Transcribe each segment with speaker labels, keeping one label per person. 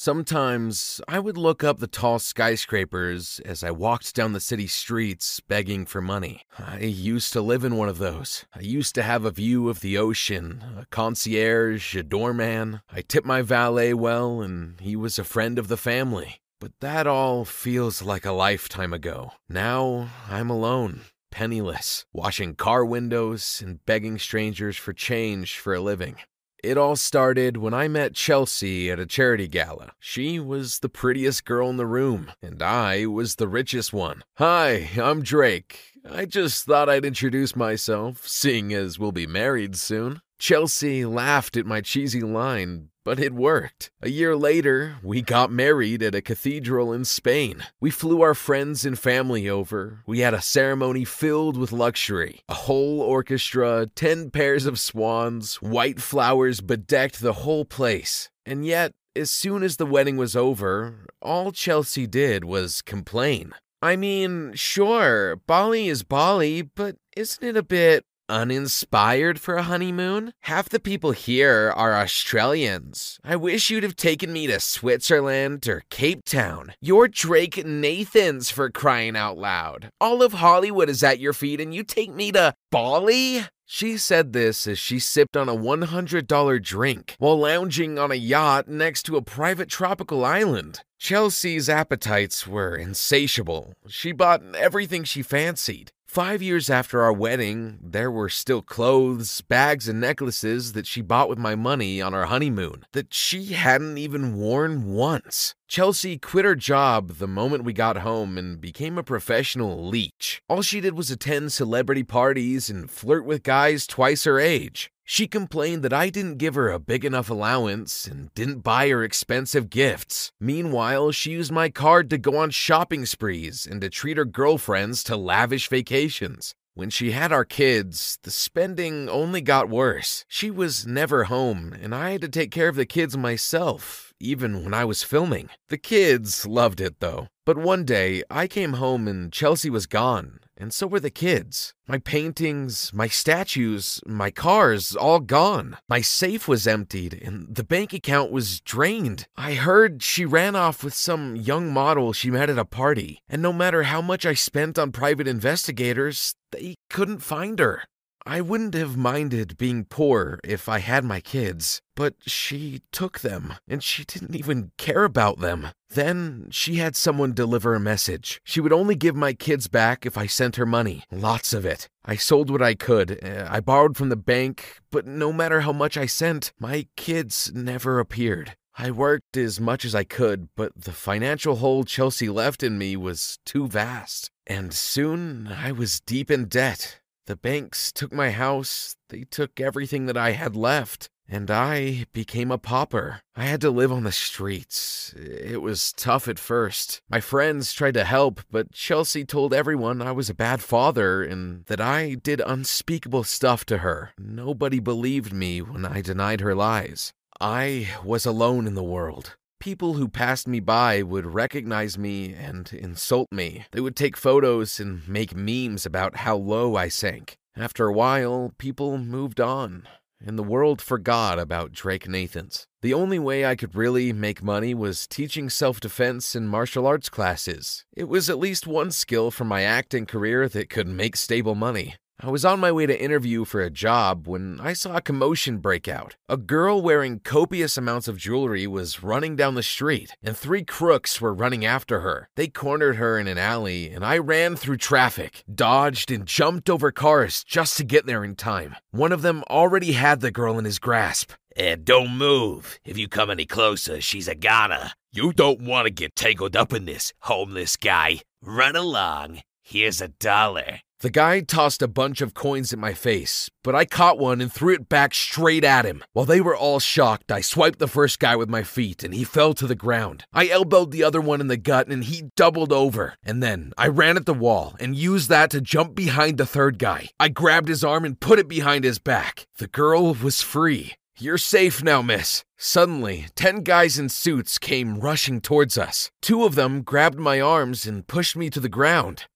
Speaker 1: Sometimes I would look up the tall skyscrapers as I walked down the city streets begging for money. I used to live in one of those. I used to have a view of the ocean, a concierge, a doorman. I tipped my valet well, and he was a friend of the family. But that all feels like a lifetime ago. Now I'm alone, penniless, washing car windows and begging strangers for change for a living. It all started when I met Chelsea at a charity gala. She was the prettiest girl in the room, and I was the richest one. Hi, I'm Drake. I just thought I'd introduce myself, seeing as we'll be married soon. Chelsea laughed at my cheesy line, but it worked. A year later, we got married at a cathedral in Spain. We flew our friends and family over. We had a ceremony filled with luxury. A whole orchestra, 10 pairs of swans, white flowers bedecked the whole place. And yet, as soon as the wedding was over, all Chelsea did was complain. I mean, sure, Bali is Bali, but isn't it a bit uninspired for a honeymoon? Half the people here are Australians. I wish you'd have taken me to Switzerland or Cape Town. You're Drake Nathans for crying out loud. All of Hollywood is at your feet, and you take me to Bali? She said this as she sipped on a $100 drink while lounging on a yacht next to a private tropical island. Chelsea's appetites were insatiable. She bought everything she fancied. Five years after our wedding, there were still clothes, bags, and necklaces that she bought with my money on our honeymoon that she hadn't even worn once. Chelsea quit her job the moment we got home and became a professional leech. All she did was attend celebrity parties and flirt with guys twice her age. She complained that I didn't give her a big enough allowance and didn't buy her expensive gifts. Meanwhile, she used my card to go on shopping sprees and to treat her girlfriends to lavish vacations. When she had our kids, the spending only got worse. She was never home, and I had to take care of the kids myself, even when I was filming. The kids loved it though. But one day, I came home and Chelsea was gone, and so were the kids. My paintings, my statues, my cars, all gone. My safe was emptied, and the bank account was drained. I heard she ran off with some young model she met at a party, and no matter how much I spent on private investigators, they couldn't find her. I wouldn't have minded being poor if I had my kids, but she took them, and she didn't even care about them. Then she had someone deliver a message. She would only give my kids back if I sent her money, lots of it. I sold what I could. Uh, I borrowed from the bank, but no matter how much I sent, my kids never appeared. I worked as much as I could, but the financial hole Chelsea left in me was too vast. And soon I was deep in debt. The banks took my house, they took everything that I had left, and I became a pauper. I had to live on the streets. It was tough at first. My friends tried to help, but Chelsea told everyone I was a bad father and that I did unspeakable stuff to her. Nobody believed me when I denied her lies. I was alone in the world. People who passed me by would recognize me and insult me. They would take photos and make memes about how low I sank. After a while, people moved on, and the world forgot about Drake Nathans. The only way I could really make money was teaching self defense and martial arts classes. It was at least one skill from my acting career that could make stable money. I was on my way to interview for a job when I saw a commotion break out. A girl wearing copious amounts of jewelry was running down the street, and three crooks were running after her. They cornered her in an alley, and I ran through traffic, dodged, and jumped over cars just to get there in time. One of them already had the girl in his grasp.
Speaker 2: And don't move. If you come any closer, she's a goner. You don't want to get tangled up in this, homeless guy. Run along. Here's a dollar.
Speaker 1: The guy tossed a bunch of coins at my face, but I caught one and threw it back straight at him. While they were all shocked, I swiped the first guy with my feet and he fell to the ground. I elbowed the other one in the gut and he doubled over. And then I ran at the wall and used that to jump behind the third guy. I grabbed his arm and put it behind his back. The girl was free. You're safe now, miss. Suddenly, ten guys in suits came rushing towards us. Two of them grabbed my arms and pushed me to the ground.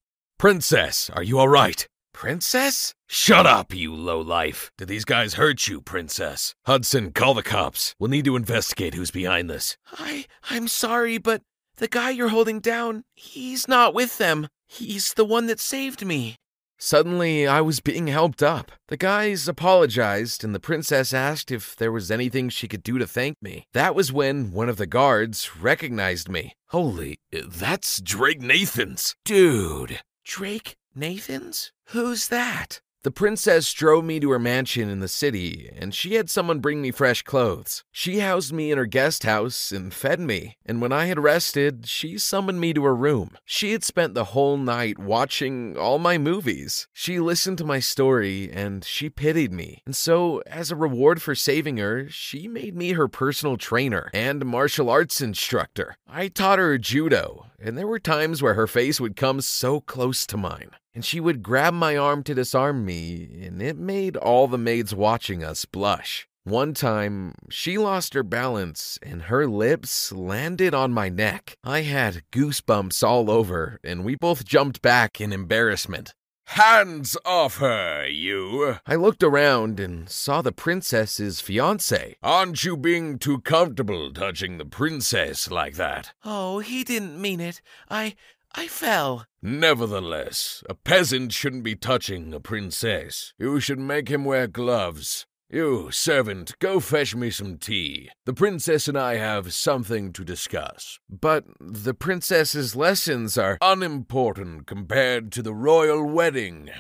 Speaker 1: Princess, are you alright? Princess?
Speaker 2: Shut up, you lowlife.
Speaker 1: Did these guys hurt you, Princess?
Speaker 2: Hudson, call the cops. We'll need to investigate who's behind this.
Speaker 3: I I'm sorry, but the guy you're holding down, he's not with them. He's the one that saved me.
Speaker 1: Suddenly, I was being helped up. The guys apologized, and the princess asked if there was anything she could do to thank me. That was when one of the guards recognized me.
Speaker 2: Holy, that's Drake Nathans.
Speaker 3: Dude, Drake Nathans? Who's that?
Speaker 1: The princess drove me to her mansion in the city, and she had someone bring me fresh clothes. She housed me in her guest house and fed me, and when I had rested, she summoned me to her room. She had spent the whole night watching all my movies. She listened to my story, and she pitied me. And so, as a reward for saving her, she made me her personal trainer and martial arts instructor. I taught her judo, and there were times where her face would come so close to mine and she would grab my arm to disarm me, and it made all the maids watching us blush. One time, she lost her balance and her lips landed on my neck. I had goosebumps all over, and we both jumped back in embarrassment.
Speaker 2: Hands off her, you!
Speaker 1: I looked around and saw the princess's fiance.
Speaker 2: Aren't you being too comfortable touching the princess like that?
Speaker 3: Oh, he didn't mean it. I. I fell.
Speaker 2: Nevertheless, a peasant shouldn't be touching a princess. You should make him wear gloves. You, servant, go fetch me some tea. The princess and I have something to discuss.
Speaker 1: But the princess's lessons are
Speaker 2: unimportant compared to the royal wedding.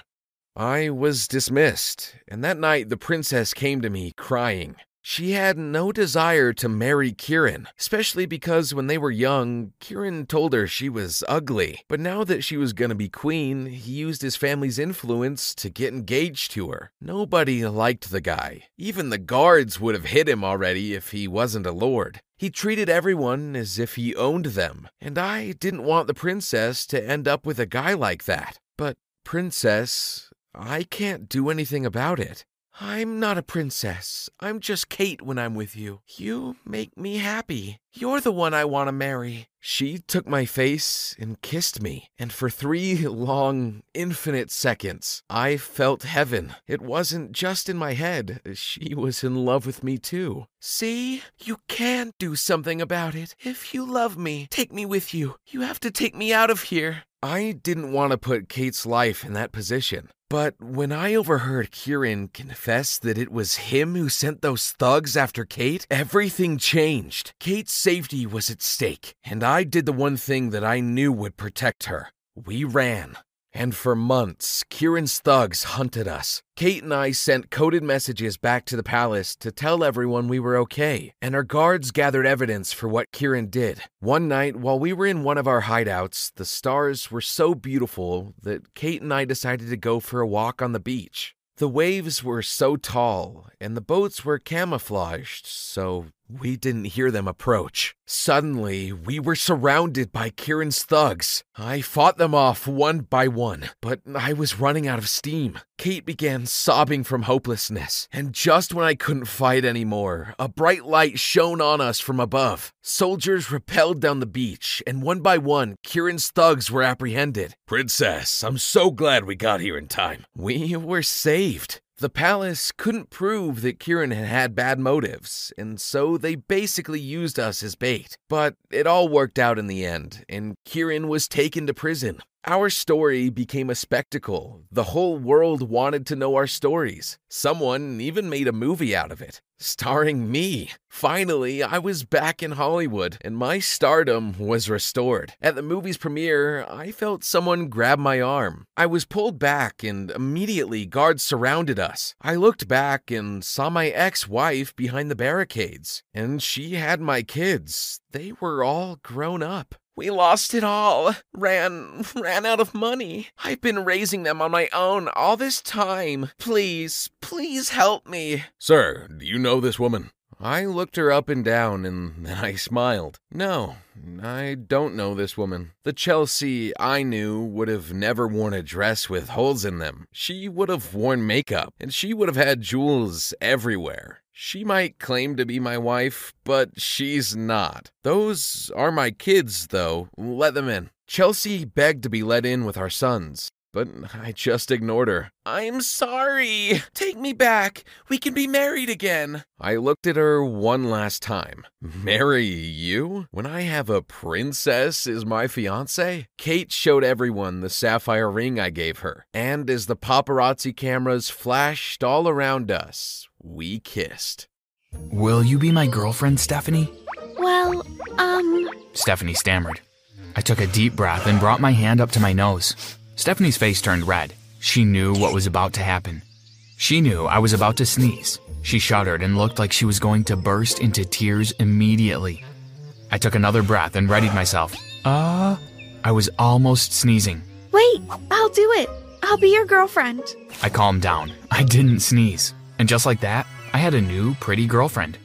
Speaker 1: I was dismissed, and that night the princess came to me crying. She had no desire to marry Kieran, especially because when they were young, Kieran told her she was ugly. But now that she was gonna be queen, he used his family's influence to get engaged to her. Nobody liked the guy. Even the guards would have hit him already if he wasn't a lord. He treated everyone as if he owned them, and I didn't want the princess to end up with a guy like that. But, princess, I can't do anything about it. I'm not a princess. I'm just Kate when I'm with you. You make me happy. You're the one I want to marry. She took my face and kissed me, and for three long, infinite seconds, I felt heaven. It wasn't just in my head, she was in love with me too. See? You can do something about it. If you love me, take me with you. You have to take me out of here. I didn't want to put Kate's life in that position. But when I overheard Kieran confess that it was him who sent those thugs after Kate, everything changed. Kate's safety was at stake, and I did the one thing that I knew would protect her. We ran. And for months, Kieran's thugs hunted us. Kate and I sent coded messages back to the palace to tell everyone we were okay, and our guards gathered evidence for what Kieran did. One night, while we were in one of our hideouts, the stars were so beautiful that Kate and I decided to go for a walk on the beach. The waves were so tall, and the boats were camouflaged, so we didn't hear them approach. Suddenly, we were surrounded by Kieran's thugs. I fought them off one by one, but I was running out of steam. Kate began sobbing from hopelessness, and just when I couldn't fight anymore, a bright light shone on us from above. Soldiers rappelled down the beach, and one by one, Kieran's thugs were apprehended.
Speaker 2: Princess, I'm so glad we got here in time.
Speaker 1: We were saved. The palace couldn't prove that Kieran had had bad motives, and so they basically used us as bait. But it all worked out in the end, and Kieran was taken to prison. Our story became a spectacle. The whole world wanted to know our stories. Someone even made a movie out of it, starring me. Finally, I was back in Hollywood, and my stardom was restored. At the movie's premiere, I felt someone grab my arm. I was pulled back, and immediately guards surrounded us. I looked back and saw my ex wife behind the barricades, and she had my kids. They were all grown up.
Speaker 3: We lost it all. Ran ran out of money. I've been raising them on my own all this time. Please, please help me.
Speaker 2: Sir, do you know this woman?
Speaker 1: I looked her up and down and then I smiled. No, I don't know this woman. The Chelsea I knew would have never worn a dress with holes in them. She would have worn makeup and she would have had jewels everywhere. She might claim to be my wife, but she's not. Those are my kids, though. Let them in. Chelsea begged to be let in with our sons but I just ignored her.
Speaker 3: I'm sorry. Take me back. We can be married again.
Speaker 1: I looked at her one last time. Marry you? When I have a princess as my fiance? Kate showed everyone the sapphire ring I gave her, and as the paparazzi cameras flashed all around us, we kissed.
Speaker 4: Will you be my girlfriend, Stephanie?
Speaker 5: Well, um.
Speaker 4: Stephanie stammered. I took a deep breath and brought my hand up to my nose. Stephanie's face turned red. She knew what was about to happen. She knew I was about to sneeze. She shuddered and looked like she was going to burst into tears immediately. I took another breath and readied myself. Uh, I was almost sneezing.
Speaker 5: Wait, I'll do it. I'll be your girlfriend.
Speaker 4: I calmed down. I didn't sneeze. And just like that, I had a new, pretty girlfriend.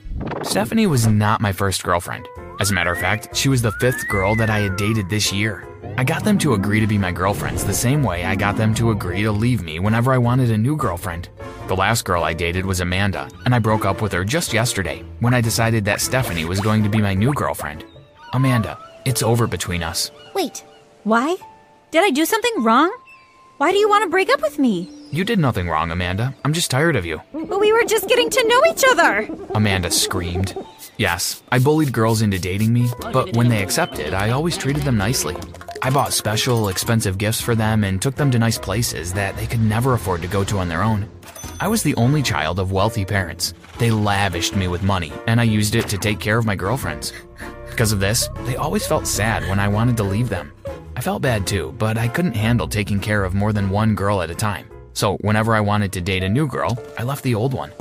Speaker 4: Stephanie was not my first girlfriend. As a matter of fact, she was the fifth girl that I had dated this year. I got them to agree to be my girlfriends the same way I got them to agree to leave me whenever I wanted a new girlfriend. The last girl I dated was Amanda, and I broke up with her just yesterday when I decided that Stephanie was going to be my new girlfriend. Amanda, it's over between us.
Speaker 6: Wait, why? Did I do something wrong? Why do you want to break up with me?
Speaker 4: You did nothing wrong, Amanda. I'm just tired of you.
Speaker 6: But we were just getting to know each other.
Speaker 4: Amanda screamed. Yes, I bullied girls into dating me, but when they accepted, I always treated them nicely. I bought special, expensive gifts for them and took them to nice places that they could never afford to go to on their own. I was the only child of wealthy parents. They lavished me with money, and I used it to take care of my girlfriends. Because of this, they always felt sad when I wanted to leave them. I felt bad too, but I couldn't handle taking care of more than one girl at a time. So whenever I wanted to date a new girl, I left the old one.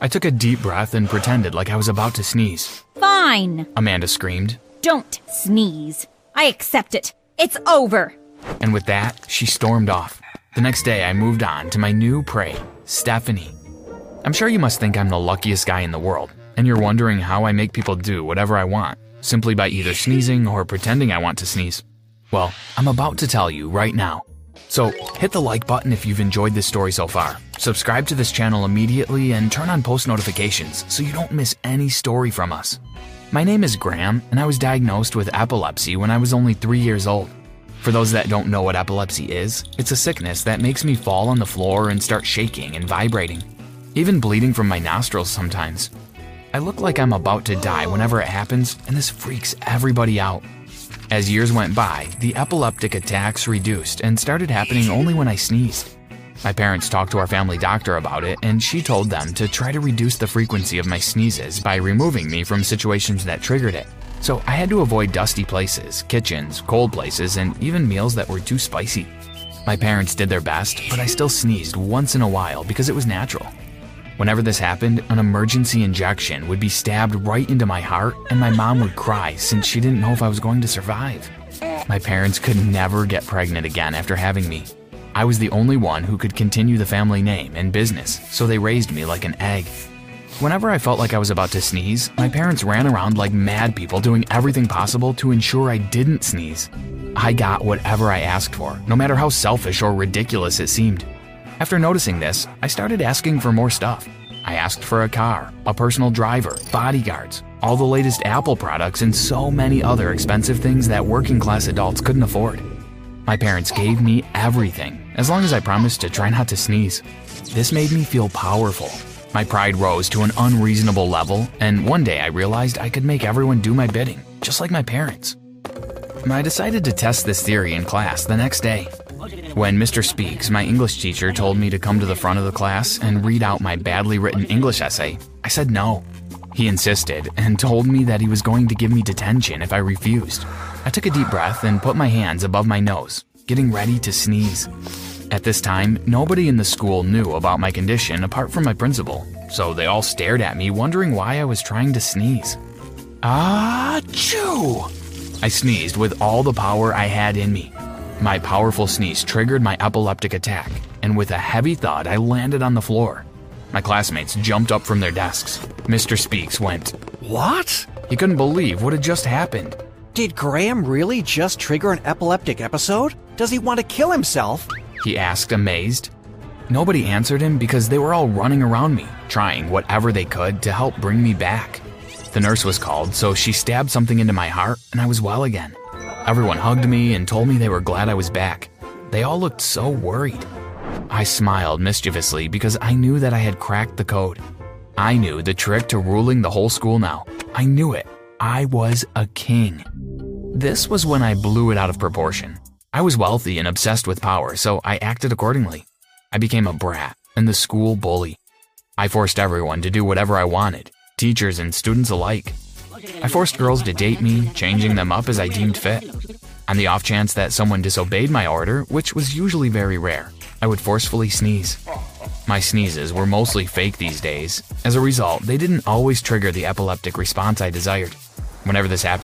Speaker 4: I took a deep breath and pretended like I was about to sneeze.
Speaker 6: Fine.
Speaker 4: Amanda screamed.
Speaker 6: Don't sneeze. I accept it. It's over.
Speaker 4: And with that, she stormed off. The next day, I moved on to my new prey, Stephanie. I'm sure you must think I'm the luckiest guy in the world, and you're wondering how I make people do whatever I want, simply by either sneezing or pretending I want to sneeze. Well, I'm about to tell you right now. So, hit the like button if you've enjoyed this story so far. Subscribe to this channel immediately and turn on post notifications so you don't miss any story from us. My name is Graham, and I was diagnosed with epilepsy when I was only three years old. For those that don't know what epilepsy is, it's a sickness that makes me fall on the floor and start shaking and vibrating, even bleeding from my nostrils sometimes. I look like I'm about to die whenever it happens, and this freaks everybody out. As years went by, the epileptic attacks reduced and started happening only when I sneezed. My parents talked to our family doctor about it, and she told them to try to reduce the frequency of my sneezes by removing me from situations that triggered it. So I had to avoid dusty places, kitchens, cold places, and even meals that were too spicy. My parents did their best, but I still sneezed once in a while because it was natural. Whenever this happened, an emergency injection would be stabbed right into my heart, and my mom would cry since she didn't know if I was going to survive. My parents could never get pregnant again after having me, I was the only one who could continue the family name and business, so they raised me like an egg. Whenever I felt like I was about to sneeze, my parents ran around like mad people doing everything possible to ensure I didn't sneeze. I got whatever I asked for, no matter how selfish or ridiculous it seemed. After noticing this, I started asking for more stuff. I asked for a car, a personal driver, bodyguards, all the latest Apple products, and so many other expensive things that working class adults couldn't afford. My parents gave me everything, as long as I promised to try not to sneeze. This made me feel powerful. My pride rose to an unreasonable level, and one day I realized I could make everyone do my bidding, just like my parents. I decided to test this theory in class the next day. When Mr. Speaks, my English teacher, told me to come to the front of the class and read out my badly written English essay, I said no. He insisted and told me that he was going to give me detention if I refused. I took a deep breath and put my hands above my nose, getting ready to sneeze. At this time, nobody in the school knew about my condition apart from my principal, so they all stared at me, wondering why I was trying to sneeze. Ah, chew! I sneezed with all the power I had in me. My powerful sneeze triggered my epileptic attack, and with a heavy thud, I landed on the floor. My classmates jumped up from their desks. Mr. Speaks went,
Speaker 7: What?
Speaker 4: He couldn't believe what had just happened.
Speaker 7: Did Graham really just trigger an epileptic episode? Does he want to kill himself?
Speaker 4: He asked, amazed. Nobody answered him because they were all running around me, trying whatever they could to help bring me back. The nurse was called, so she stabbed something into my heart, and I was well again. Everyone hugged me and told me they were glad I was back. They all looked so worried. I smiled mischievously because I knew that I had cracked the code. I knew the trick to ruling the whole school now. I knew it. I was a king. This was when I blew it out of proportion. I was wealthy and obsessed with power, so I acted accordingly. I became a brat and the school bully. I forced everyone to do whatever I wanted, teachers and students alike. I forced girls to date me, changing them up as I deemed fit. On the off chance that someone disobeyed my order, which was usually very rare, I would forcefully sneeze. My sneezes were mostly fake these days. As a result, they didn't always trigger the epileptic response I desired. Whenever this happened,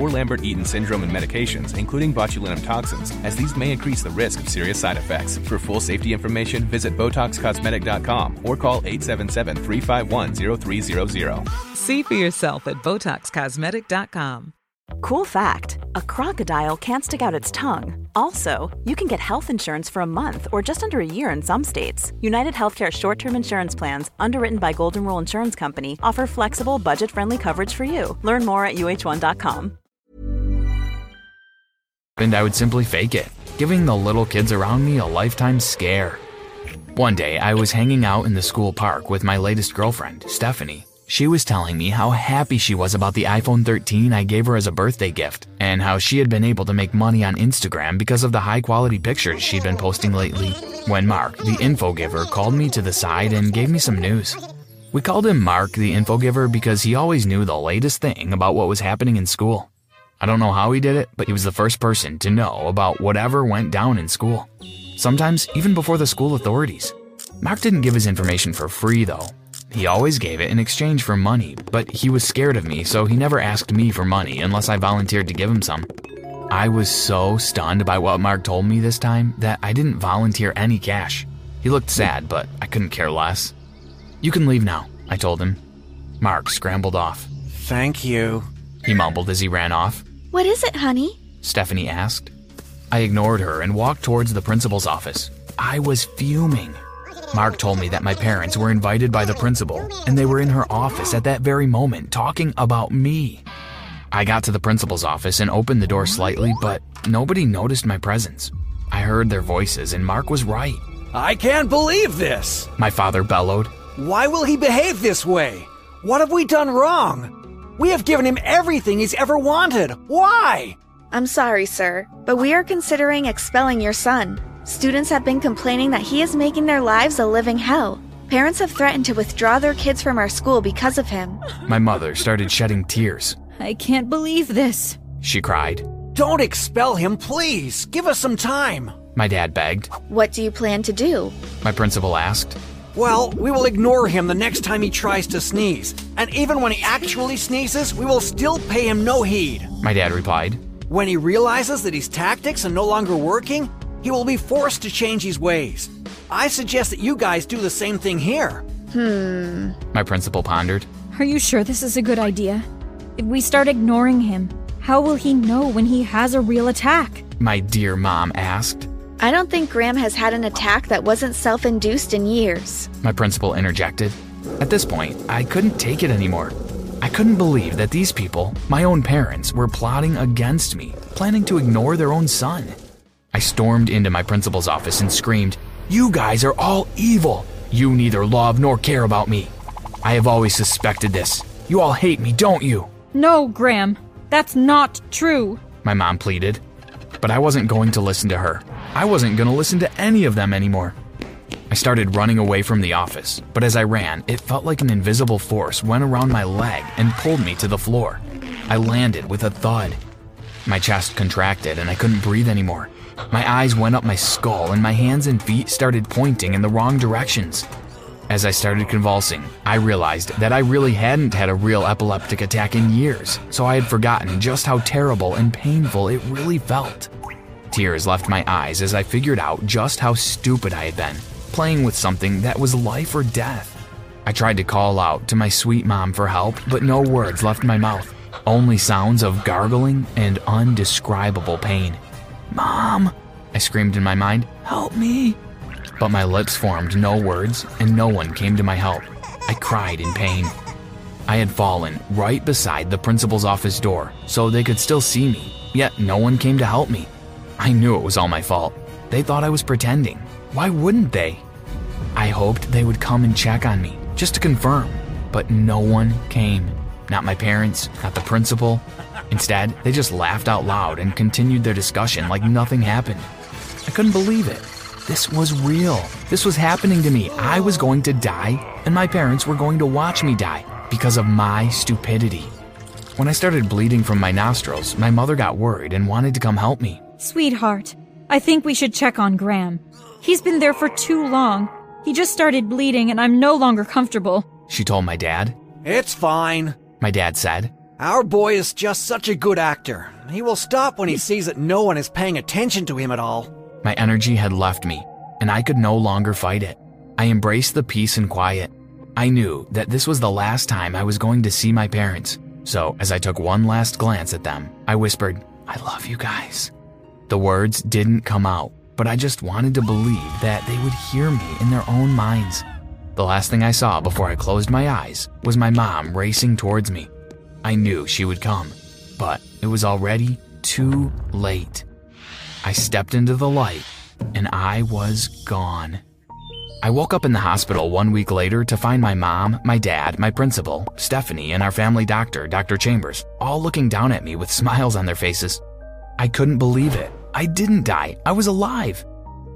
Speaker 8: or Lambert Eaton syndrome and medications, including botulinum toxins, as these may increase the risk of serious side effects. For full safety information, visit BotoxCosmetic.com or call 877 351 0300.
Speaker 9: See for yourself at BotoxCosmetic.com.
Speaker 10: Cool fact a crocodile can't stick out its tongue. Also, you can get health insurance for a month or just under a year in some states. United Healthcare short term insurance plans, underwritten by Golden Rule Insurance Company, offer flexible, budget friendly coverage for you. Learn more at uh1.com.
Speaker 4: I would simply fake it, giving the little kids around me a lifetime scare. One day, I was hanging out in the school park with my latest girlfriend, Stephanie. She was telling me how happy she was about the iPhone 13 I gave her as a birthday gift, and how she had been able to make money on Instagram because of the high quality pictures she'd been posting lately. When Mark, the info giver, called me to the side and gave me some news. We called him Mark, the info giver, because he always knew the latest thing about what was happening in school. I don't know how he did it, but he was the first person to know about whatever went down in school. Sometimes even before the school authorities. Mark didn't give his information for free, though. He always gave it in exchange for money, but he was scared of me, so he never asked me for money unless I volunteered to give him some. I was so stunned by what Mark told me this time that I didn't volunteer any cash. He looked sad, but I couldn't care less. You can leave now, I told him. Mark scrambled off.
Speaker 7: Thank you.
Speaker 4: He mumbled as he ran off.
Speaker 5: What is it, honey?
Speaker 4: Stephanie asked. I ignored her and walked towards the principal's office. I was fuming. Mark told me that my parents were invited by the principal, and they were in her office at that very moment talking about me. I got to the principal's office and opened the door slightly, but nobody noticed my presence. I heard their voices, and Mark was right.
Speaker 7: I can't believe this!
Speaker 4: My father bellowed.
Speaker 7: Why will he behave this way? What have we done wrong? We have given him everything he's ever wanted. Why?
Speaker 5: I'm sorry, sir, but we are considering expelling your son. Students have been complaining that he is making their lives a living hell. Parents have threatened to withdraw their kids from our school because of him.
Speaker 4: My mother started shedding tears.
Speaker 6: I can't believe this.
Speaker 4: She cried.
Speaker 7: Don't expel him, please. Give us some time.
Speaker 4: My dad begged.
Speaker 5: What do you plan to do?
Speaker 4: My principal asked.
Speaker 7: Well, we will ignore him the next time he tries to sneeze. And even when he actually sneezes, we will still pay him no heed.
Speaker 4: My dad replied.
Speaker 7: When he realizes that his tactics are no longer working, he will be forced to change his ways. I suggest that you guys do the same thing here.
Speaker 5: Hmm.
Speaker 4: My principal pondered.
Speaker 6: Are you sure this is a good idea? If we start ignoring him, how will he know when he has a real attack?
Speaker 4: My dear mom asked.
Speaker 5: I don't think Graham has had an attack that wasn't self induced in years.
Speaker 4: My principal interjected. At this point, I couldn't take it anymore. I couldn't believe that these people, my own parents, were plotting against me, planning to ignore their own son. I stormed into my principal's office and screamed, You guys are all evil! You neither love nor care about me. I have always suspected this. You all hate me, don't you?
Speaker 6: No, Graham. That's not true.
Speaker 4: My mom pleaded. But I wasn't going to listen to her. I wasn't going to listen to any of them anymore. I started running away from the office, but as I ran, it felt like an invisible force went around my leg and pulled me to the floor. I landed with a thud. My chest contracted and I couldn't breathe anymore. My eyes went up my skull and my hands and feet started pointing in the wrong directions. As I started convulsing, I realized that I really hadn't had a real epileptic attack in years, so I had forgotten just how terrible and painful it really felt. Tears left my eyes as I figured out just how stupid I had been, playing with something that was life or death. I tried to call out to my sweet mom for help, but no words left my mouth, only sounds of gargling and undescribable pain. Mom, I screamed in my mind, help me. But my lips formed no words, and no one came to my help. I cried in pain. I had fallen right beside the principal's office door, so they could still see me, yet no one came to help me. I knew it was all my fault. They thought I was pretending. Why wouldn't they? I hoped they would come and check on me, just to confirm, but no one came. Not my parents, not the principal. Instead, they just laughed out loud and continued their discussion like nothing happened. I couldn't believe it. This was real. This was happening to me. I was going to die, and my parents were going to watch me die because of my stupidity. When I started bleeding from my nostrils, my mother got worried and wanted to come help me.
Speaker 6: Sweetheart, I think we should check on Graham. He's been there for too long. He just started bleeding, and I'm no longer comfortable.
Speaker 4: She told my dad.
Speaker 7: It's fine,
Speaker 4: my dad said.
Speaker 7: Our boy is just such a good actor. He will stop when he sees that no one is paying attention to him at all.
Speaker 4: My energy had left me, and I could no longer fight it. I embraced the peace and quiet. I knew that this was the last time I was going to see my parents. So, as I took one last glance at them, I whispered, I love you guys. The words didn't come out, but I just wanted to believe that they would hear me in their own minds. The last thing I saw before I closed my eyes was my mom racing towards me. I knew she would come, but it was already too late. I stepped into the light and I was gone. I woke up in the hospital one week later to find my mom, my dad, my principal, Stephanie, and our family doctor, Dr. Chambers, all looking down at me with smiles on their faces. I couldn't believe it. I didn't die. I was alive.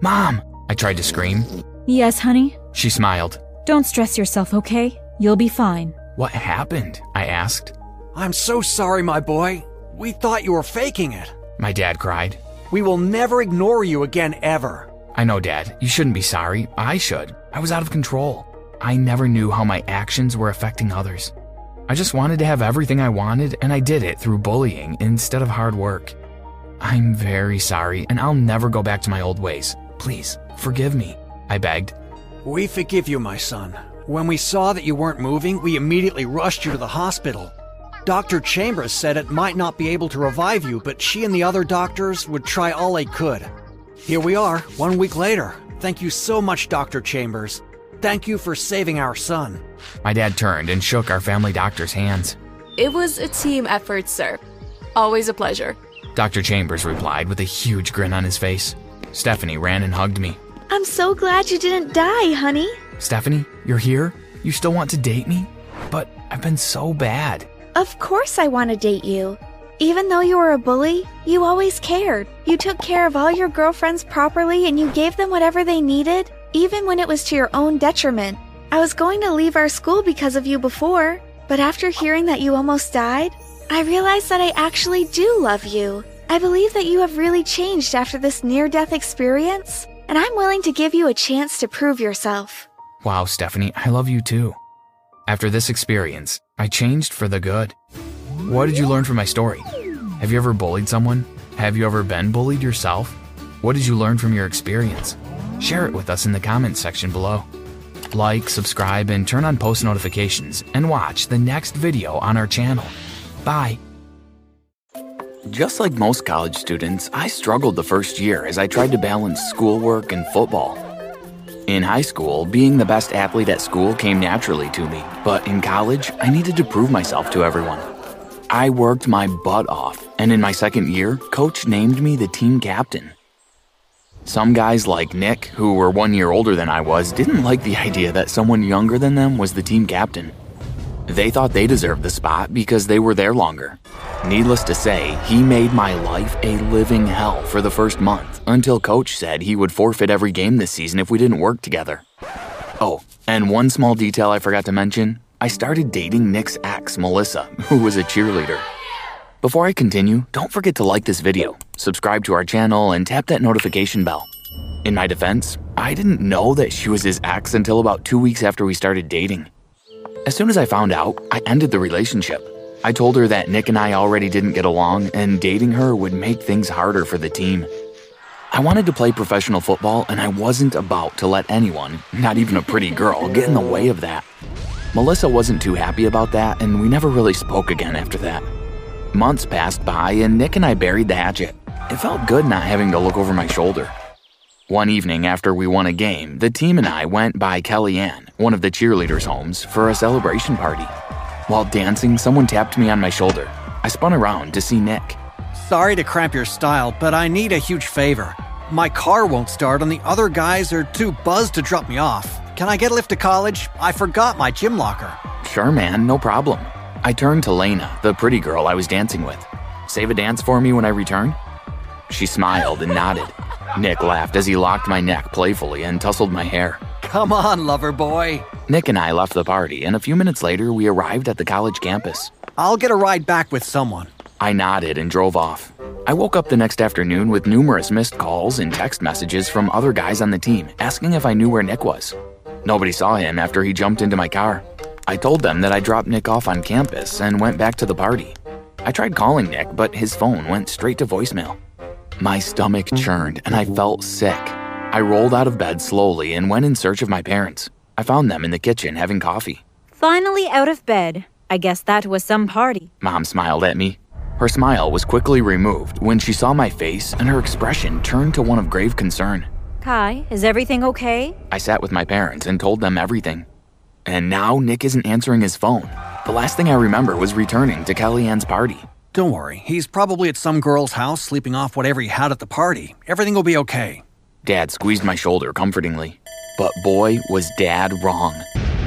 Speaker 4: Mom, I tried to scream.
Speaker 6: Yes, honey?
Speaker 4: She smiled.
Speaker 6: Don't stress yourself, okay? You'll be fine.
Speaker 4: What happened? I asked.
Speaker 7: I'm so sorry, my boy. We thought you were faking it.
Speaker 4: My dad cried.
Speaker 7: We will never ignore you again, ever.
Speaker 4: I know, Dad. You shouldn't be sorry. I should. I was out of control. I never knew how my actions were affecting others. I just wanted to have everything I wanted, and I did it through bullying instead of hard work. I'm very sorry, and I'll never go back to my old ways. Please, forgive me, I begged.
Speaker 7: We forgive you, my son. When we saw that you weren't moving, we immediately rushed you to the hospital. Dr. Chambers said it might not be able to revive you, but she and the other doctors would try all they could. Here we are, one week later. Thank you so much, Dr. Chambers. Thank you for saving our son.
Speaker 4: My dad turned and shook our family doctor's hands.
Speaker 11: It was a team effort, sir. Always a pleasure.
Speaker 4: Dr. Chambers replied with a huge grin on his face. Stephanie ran and hugged me.
Speaker 5: I'm so glad you didn't die, honey.
Speaker 4: Stephanie, you're here? You still want to date me? But I've been so bad.
Speaker 5: Of course I want to date you. Even though you were a bully, you always cared. You took care of all your girlfriends properly and you gave them whatever they needed, even when it was to your own detriment. I was going to leave our school because of you before, but after hearing that you almost died, I realize that I actually do love you. I believe that you have really changed after this near death experience, and I'm willing to give you a chance to prove yourself.
Speaker 4: Wow, Stephanie, I love you too. After this experience, I changed for the good. What did you learn from my story? Have you ever bullied someone? Have you ever been bullied yourself? What did you learn from your experience? Share it with us in the comments section below. Like, subscribe, and turn on post notifications, and watch the next video on our channel. Bye. Just like most college students, I struggled the first year as I tried to balance schoolwork and football. In high school, being the best athlete at school came naturally to me, but in college, I needed to prove myself to everyone. I worked my butt off, and in my second year, coach named me the team captain. Some guys like Nick, who were one year older than I was, didn't like the idea that someone younger than them was the team captain. They thought they deserved the spot because they were there longer. Needless to say, he made my life a living hell for the first month until coach said he would forfeit every game this season if we didn't work together. Oh, and one small detail I forgot to mention I started dating Nick's ex, Melissa, who was a cheerleader. Before I continue, don't forget to like this video, subscribe to our channel, and tap that notification bell. In my defense, I didn't know that she was his ex until about two weeks after we started dating. As soon as I found out, I ended the relationship. I told her that Nick and I already didn't get along, and dating her would make things harder for the team. I wanted to play professional football, and I wasn't about to let anyone, not even a pretty girl, get in the way of that. Melissa wasn't too happy about that, and we never really spoke again after that. Months passed by, and Nick and I buried the hatchet. It felt good not having to look over my shoulder. One evening after we won a game, the team and I went by Kellyanne, one of the cheerleaders' homes, for a celebration party. While dancing, someone tapped me on my shoulder. I spun around to see Nick.
Speaker 7: Sorry to cramp your style, but I need a huge favor. My car won't start, and the other guys are too buzzed to drop me off. Can I get a lift to college? I forgot my gym locker.
Speaker 4: Sure, man, no problem. I turned to Lena, the pretty girl I was dancing with. Save a dance for me when I return? She smiled and nodded. Nick laughed as he locked my neck playfully and tousled my hair.
Speaker 7: Come on, lover boy.
Speaker 4: Nick and I left the party, and a few minutes later, we arrived at the college campus.
Speaker 7: I'll get a ride back with someone.
Speaker 4: I nodded and drove off. I woke up the next afternoon with numerous missed calls and text messages from other guys on the team asking if I knew where Nick was. Nobody saw him after he jumped into my car. I told them that I dropped Nick off on campus and went back to the party. I tried calling Nick, but his phone went straight to voicemail. My stomach churned and I felt sick. I rolled out of bed slowly and went in search of my parents. I found them in the kitchen having coffee.
Speaker 6: Finally out of bed. I guess that was some party.
Speaker 4: Mom smiled at me. Her smile was quickly removed when she saw my face and her expression turned to one of grave concern.
Speaker 6: Kai, is everything okay?
Speaker 4: I sat with my parents and told them everything. And now Nick isn't answering his phone. The last thing I remember was returning to Kellyanne's party.
Speaker 7: Don't worry, he's probably at some girl's house sleeping off whatever he had at the party. Everything will be okay.
Speaker 4: Dad squeezed my shoulder comfortingly. But boy, was Dad wrong.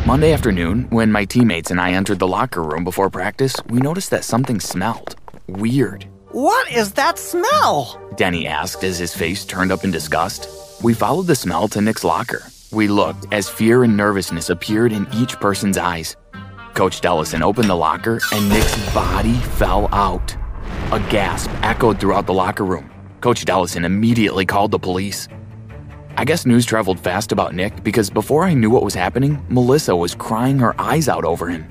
Speaker 4: Monday afternoon, when my teammates and I entered the locker room before practice, we noticed that something smelled. Weird.
Speaker 7: What is that smell?
Speaker 4: Denny asked as his face turned up in disgust. We followed the smell to Nick's locker. We looked as fear and nervousness appeared in each person's eyes. Coach Dellison opened the locker and Nick's body fell out. A gasp echoed throughout the locker room. Coach Dellison immediately called the police. I guess news traveled fast about Nick because before I knew what was happening, Melissa was crying her eyes out over him.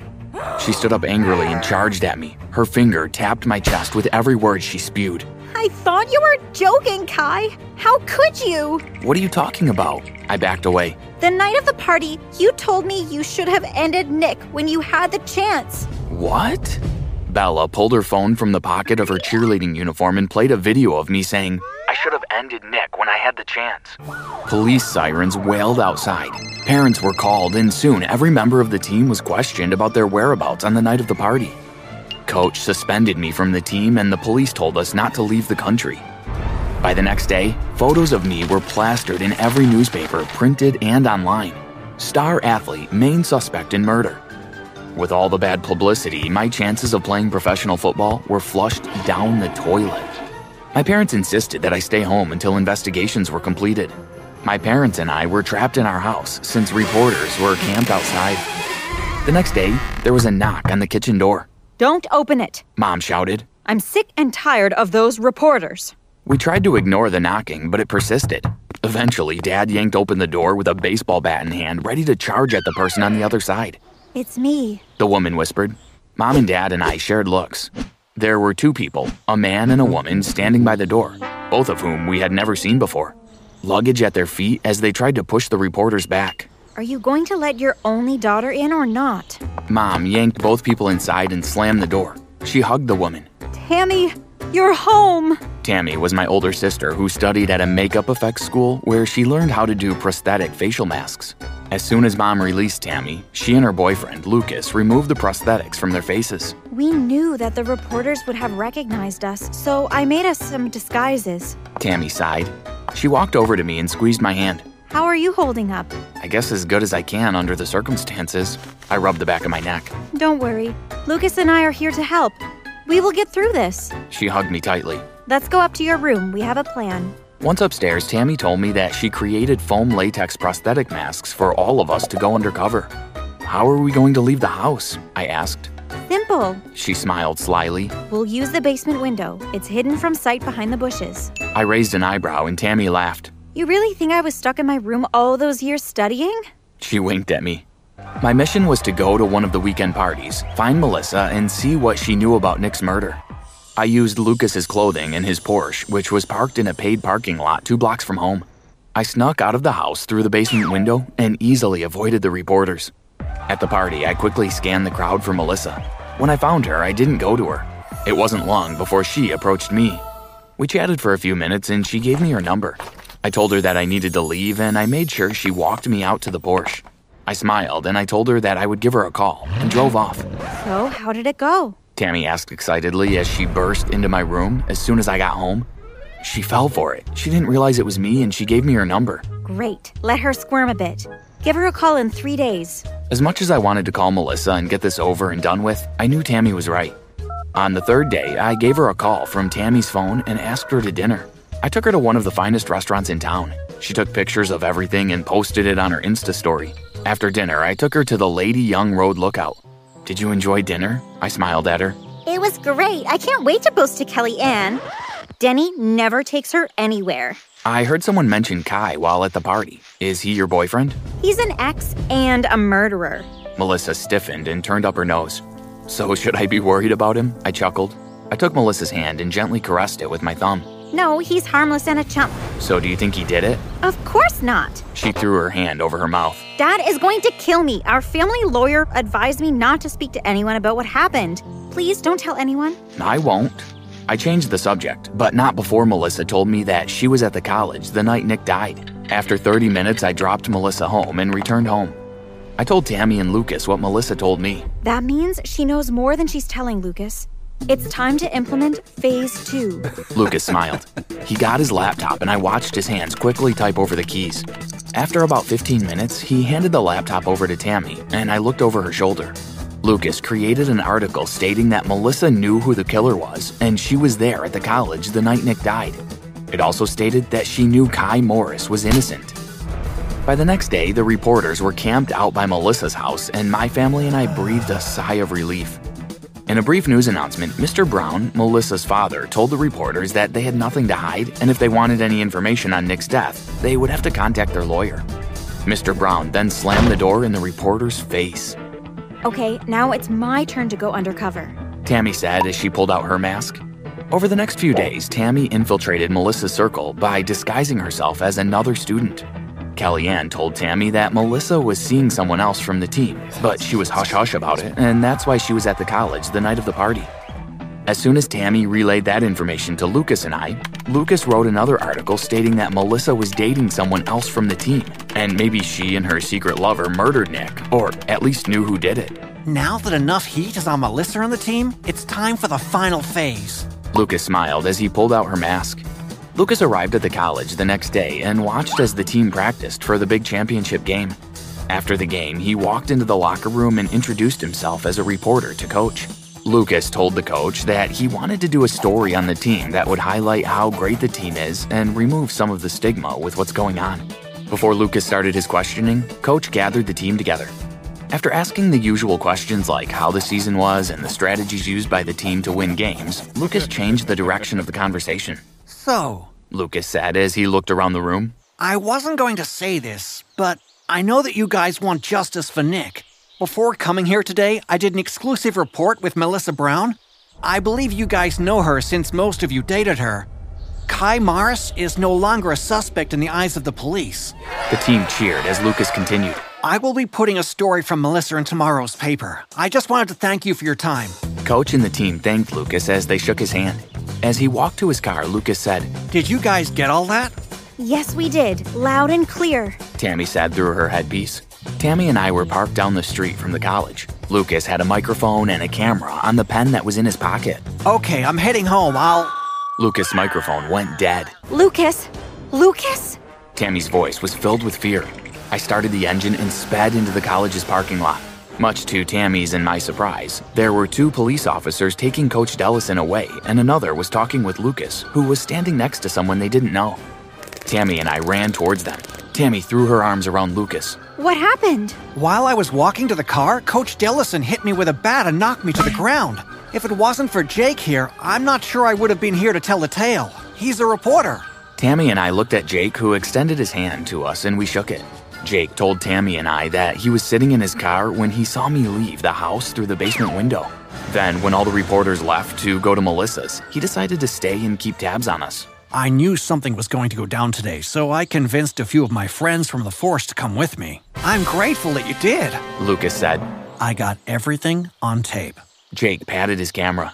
Speaker 4: She stood up angrily and charged at me. Her finger tapped my chest with every word she spewed.
Speaker 12: I thought you were joking, Kai. How could you?
Speaker 4: What are you talking about? I backed away.
Speaker 12: The night of the party, you told me you should have ended Nick when you had the chance.
Speaker 4: What? Bella pulled her phone from the pocket of her cheerleading uniform and played a video of me saying, I should have ended Nick when I had the chance. Police sirens wailed outside. Parents were called, and soon every member of the team was questioned about their whereabouts on the night of the party. Coach suspended me from the team, and the police told us not to leave the country. By the next day, photos of me were plastered in every newspaper, printed and online. Star athlete, main suspect in murder. With all the bad publicity, my chances of playing professional football were flushed down the toilet. My parents insisted that I stay home until investigations were completed. My parents and I were trapped in our house since reporters were camped outside. The next day, there was a knock on the kitchen door.
Speaker 6: Don't open it.
Speaker 4: Mom shouted.
Speaker 6: I'm sick and tired of those reporters.
Speaker 4: We tried to ignore the knocking, but it persisted. Eventually, Dad yanked open the door with a baseball bat in hand, ready to charge at the person on the other side.
Speaker 12: It's me,
Speaker 4: the woman whispered. Mom and Dad and I shared looks. There were two people, a man and a woman, standing by the door, both of whom we had never seen before. Luggage at their feet as they tried to push the reporters back.
Speaker 12: Are you going to let your only daughter in or not?
Speaker 4: Mom yanked both people inside and slammed the door. She hugged the woman.
Speaker 6: Tammy, you're home.
Speaker 4: Tammy was my older sister who studied at a makeup effects school where she learned how to do prosthetic facial masks. As soon as mom released Tammy, she and her boyfriend, Lucas, removed the prosthetics from their faces.
Speaker 12: We knew that the reporters would have recognized us, so I made us some disguises.
Speaker 4: Tammy sighed. She walked over to me and squeezed my hand.
Speaker 12: How are you holding up?
Speaker 4: I guess as good as I can under the circumstances. I rubbed the back of my neck.
Speaker 12: Don't worry. Lucas and I are here to help. We will get through this.
Speaker 4: She hugged me tightly.
Speaker 12: Let's go up to your room. We have a plan.
Speaker 4: Once upstairs, Tammy told me that she created foam latex prosthetic masks for all of us to go undercover. How are we going to leave the house? I asked.
Speaker 12: Simple.
Speaker 4: She smiled slyly.
Speaker 12: We'll use the basement window. It's hidden from sight behind the bushes.
Speaker 4: I raised an eyebrow and Tammy laughed.
Speaker 12: You really think I was stuck in my room all those years studying?
Speaker 4: She winked at me. My mission was to go to one of the weekend parties, find Melissa, and see what she knew about Nick's murder. I used Lucas's clothing and his Porsche, which was parked in a paid parking lot two blocks from home. I snuck out of the house through the basement window and easily avoided the reporters. At the party, I quickly scanned the crowd for Melissa. When I found her, I didn't go to her. It wasn't long before she approached me. We chatted for a few minutes and she gave me her number. I told her that I needed to leave and I made sure she walked me out to the Porsche. I smiled and I told her that I would give her a call and drove off.
Speaker 12: So, how did it go?
Speaker 4: Tammy asked excitedly as she burst into my room as soon as I got home. She fell for it. She didn't realize it was me and she gave me her number.
Speaker 12: Great. Let her squirm a bit. Give her a call in three days.
Speaker 4: As much as I wanted to call Melissa and get this over and done with, I knew Tammy was right. On the third day, I gave her a call from Tammy's phone and asked her to dinner. I took her to one of the finest restaurants in town. She took pictures of everything and posted it on her Insta story. After dinner, I took her to the Lady Young Road Lookout. Did you enjoy dinner? I smiled at her.
Speaker 12: It was great. I can't wait to post to Kelly Ann. Denny never takes her anywhere.
Speaker 4: I heard someone mention Kai while at the party. Is he your boyfriend?
Speaker 12: He's an ex and a murderer.
Speaker 4: Melissa stiffened and turned up her nose. So, should I be worried about him? I chuckled. I took Melissa's hand and gently caressed it with my thumb.
Speaker 12: No, he's harmless and a chump.
Speaker 4: So, do you think he did it?
Speaker 12: Of course not.
Speaker 4: She threw her hand over her mouth.
Speaker 12: Dad is going to kill me. Our family lawyer advised me not to speak to anyone about what happened. Please don't tell anyone.
Speaker 4: I won't. I changed the subject, but not before Melissa told me that she was at the college the night Nick died. After 30 minutes, I dropped Melissa home and returned home. I told Tammy and Lucas what Melissa told me.
Speaker 12: That means she knows more than she's telling Lucas. It's time to implement phase two.
Speaker 4: Lucas smiled. He got his laptop and I watched his hands quickly type over the keys. After about 15 minutes, he handed the laptop over to Tammy and I looked over her shoulder. Lucas created an article stating that Melissa knew who the killer was and she was there at the college the night Nick died. It also stated that she knew Kai Morris was innocent. By the next day, the reporters were camped out by Melissa's house, and my family and I breathed a sigh of relief. In a brief news announcement, Mr. Brown, Melissa's father, told the reporters that they had nothing to hide, and if they wanted any information on Nick's death, they would have to contact their lawyer. Mr. Brown then slammed the door in the reporter's face.
Speaker 12: Okay, now it's my turn to go undercover.
Speaker 4: Tammy said as she pulled out her mask. Over the next few days, Tammy infiltrated Melissa's circle by disguising herself as another student. Kellyanne told Tammy that Melissa was seeing someone else from the team, but she was hush hush about it, and that's why she was at the college the night of the party. As soon as Tammy relayed that information to Lucas and I, Lucas wrote another article stating that Melissa was dating someone else from the team, and maybe she and her secret lover murdered Nick, or at least knew who did it.
Speaker 7: Now that enough heat is on Melissa and the team, it's time for the final phase.
Speaker 4: Lucas smiled as he pulled out her mask. Lucas arrived at the college the next day and watched as the team practiced for the big championship game. After the game, he walked into the locker room and introduced himself as a reporter to coach. Lucas told the coach that he wanted to do a story on the team that would highlight how great the team is and remove some of the stigma with what's going on. Before Lucas started his questioning, coach gathered the team together. After asking the usual questions like how the season was and the strategies used by the team to win games, Lucas changed the direction of the conversation.
Speaker 7: So,
Speaker 4: Lucas said as he looked around the room.
Speaker 7: I wasn't going to say this, but I know that you guys want justice for Nick. Before coming here today, I did an exclusive report with Melissa Brown. I believe you guys know her since most of you dated her. Kai Morris is no longer a suspect in the eyes of the police.
Speaker 4: The team cheered as Lucas continued.
Speaker 7: I will be putting a story from Melissa in tomorrow's paper. I just wanted to thank you for your time.
Speaker 4: Coach and the team thanked Lucas as they shook his hand. As he walked to his car, Lucas said,
Speaker 7: Did you guys get all that?
Speaker 12: Yes, we did. Loud and clear.
Speaker 4: Tammy said through her headpiece. Tammy and I were parked down the street from the college. Lucas had a microphone and a camera on the pen that was in his pocket.
Speaker 7: Okay, I'm heading home. I'll.
Speaker 4: Lucas' microphone went dead.
Speaker 12: Lucas? Lucas?
Speaker 4: Tammy's voice was filled with fear. I started the engine and sped into the college's parking lot. Much to Tammy's and my surprise, there were two police officers taking Coach Dellison away, and another was talking with Lucas, who was standing next to someone they didn't know. Tammy and I ran towards them. Tammy threw her arms around Lucas.
Speaker 12: What happened?
Speaker 7: While I was walking to the car, Coach Dellison hit me with a bat and knocked me to the ground. If it wasn't for Jake here, I'm not sure I would have been here to tell the tale. He's a reporter.
Speaker 4: Tammy and I looked at Jake, who extended his hand to us, and we shook it. Jake told Tammy and I that he was sitting in his car when he saw me leave the house through the basement window. Then, when all the reporters left to go to Melissa's, he decided to stay and keep tabs on us.
Speaker 7: I knew something was going to go down today, so I convinced a few of my friends from the force to come with me. I'm grateful that you did.
Speaker 4: Lucas said.
Speaker 7: I got everything on tape.
Speaker 4: Jake patted his camera.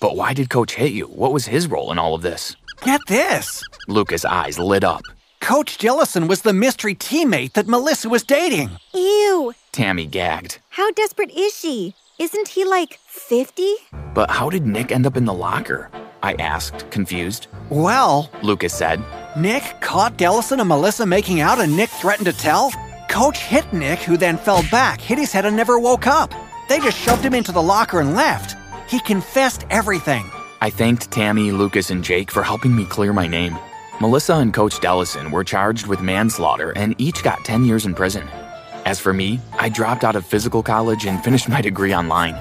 Speaker 4: But why did Coach hit you? What was his role in all of this?
Speaker 7: Get this!
Speaker 4: Lucas' eyes lit up.
Speaker 7: Coach Dellison was the mystery teammate that Melissa was dating.
Speaker 12: Ew.
Speaker 4: Tammy gagged.
Speaker 12: How desperate is she? Isn't he like 50?
Speaker 4: But how did Nick end up in the locker? I asked, confused.
Speaker 7: Well,
Speaker 4: Lucas said,
Speaker 7: Nick caught Dellison and Melissa making out, and Nick threatened to tell. Coach hit Nick, who then fell back, hit his head, and never woke up. They just shoved him into the locker and left. He confessed everything.
Speaker 4: I thanked Tammy, Lucas, and Jake for helping me clear my name. Melissa and Coach Dellison were charged with manslaughter and each got 10 years in prison. As for me, I dropped out of physical college and finished my degree online.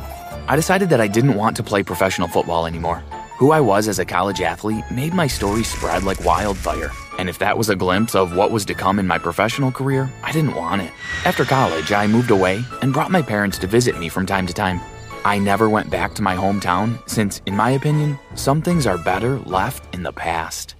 Speaker 4: I decided that I didn't want to play professional football anymore. Who I was as a college athlete made my story spread like wildfire. And if that was a glimpse of what was to come in my professional career, I didn't want it. After college, I moved away and brought my parents to visit me from time to time. I never went back to my hometown since, in my opinion, some things are better left in the past.